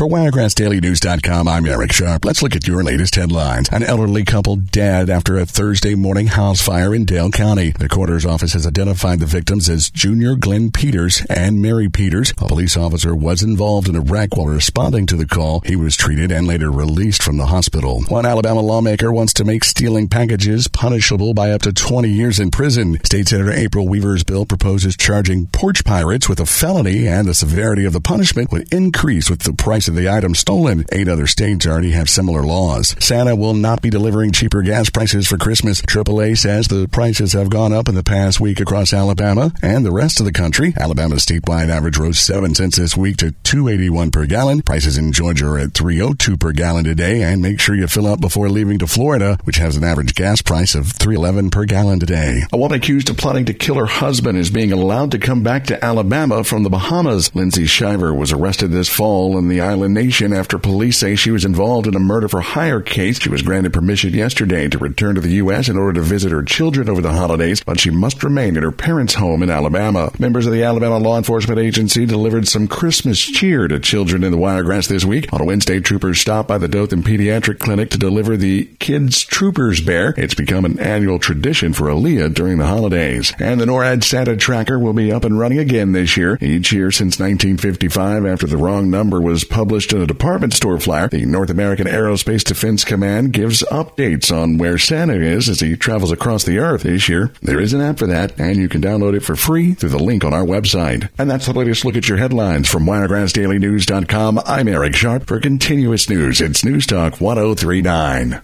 For WiregrassDailyNews.com, I'm Eric Sharp. Let's look at your latest headlines. An elderly couple dead after a Thursday morning house fire in Dale County. The coroner's office has identified the victims as Junior Glenn Peters and Mary Peters. A police officer was involved in a wreck while responding to the call. He was treated and later released from the hospital. One Alabama lawmaker wants to make stealing packages punishable by up to 20 years in prison. State Senator April Weaver's bill proposes charging porch pirates with a felony and the severity of the punishment would increase with the price of the item stolen. Eight other states already have similar laws. Santa will not be delivering cheaper gas prices for Christmas. AAA says the prices have gone up in the past week across Alabama and the rest of the country. Alabama's statewide average rose 7 cents this week to 281 per gallon. Prices in Georgia are at 302 per gallon today and make sure you fill up before leaving to Florida, which has an average gas price of 311 per gallon today. A woman accused of plotting to kill her husband is being allowed to come back to Alabama from the Bahamas. Lindsay Shiver was arrested this fall in the island nation after police say she was involved in a murder for hire case. She was granted permission yesterday to return to the U.S. in order to visit her children over the holidays, but she must remain at her parents' home in Alabama. Members of the Alabama Law Enforcement Agency delivered some Christmas cheer to children in the Wiregrass this week. On Wednesday, troopers stopped by the Dothan Pediatric Clinic to deliver the Kids Troopers Bear. It's become an annual tradition for ALEA during the holidays. And the NORAD Santa tracker will be up and running again this year. Each year since 1955, after the wrong number was published in a department store flyer, the North American Aerospace Defense Command gives updates on where Santa is as he travels across the earth this year. There is an app for that, and you can download it for free through the link on our website. And that's the latest look at your headlines from WiregrassDailyNews.com. I'm Eric Sharp for continuous news. It's News Talk 1039.